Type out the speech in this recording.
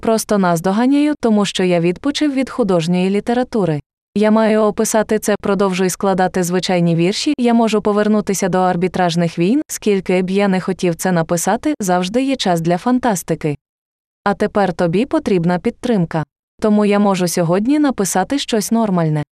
Просто наздоганяю, тому що я відпочив від художньої літератури. Я маю описати це, продовжуй складати звичайні вірші, я можу повернутися до арбітражних війн, скільки б я не хотів це написати, завжди є час для фантастики. А тепер тобі потрібна підтримка. Тому я можу сьогодні написати щось нормальне.